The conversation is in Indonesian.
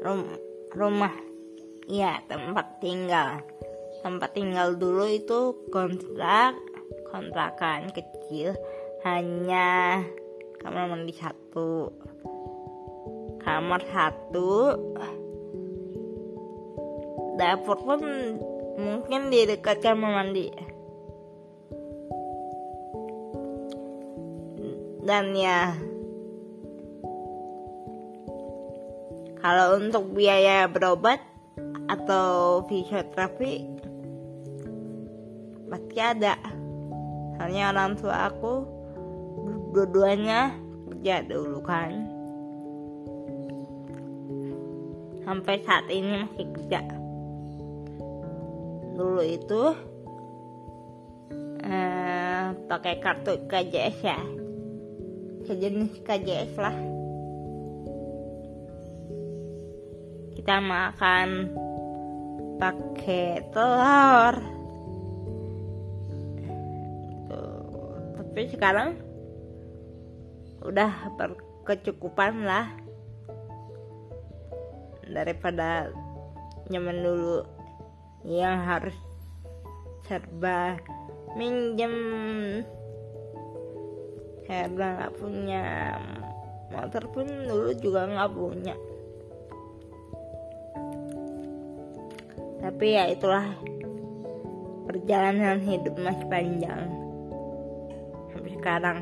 rum rumah. Ya tempat tinggal. Tempat tinggal dulu itu kontrak kontrakan kecil. Hanya kamar mandi satu. Kamar satu. Dapur pun mungkin di dekat kamar mandi. Dan ya kalau untuk biaya berobat atau fisioterapi pasti ada. Soalnya orang tua aku dua-duanya kerja dulu kan. Sampai saat ini masih kerja. Dulu itu eh, pakai kartu KJS ya. Sejenis KJS lah kita makan pakai telur. Tapi sekarang udah berkecukupan lah. Daripada nyaman dulu. Yang harus serba minjem. Serba nggak punya. Motor pun dulu juga nggak punya tapi ya itulah perjalanan hidup masih panjang. Sampai sekarang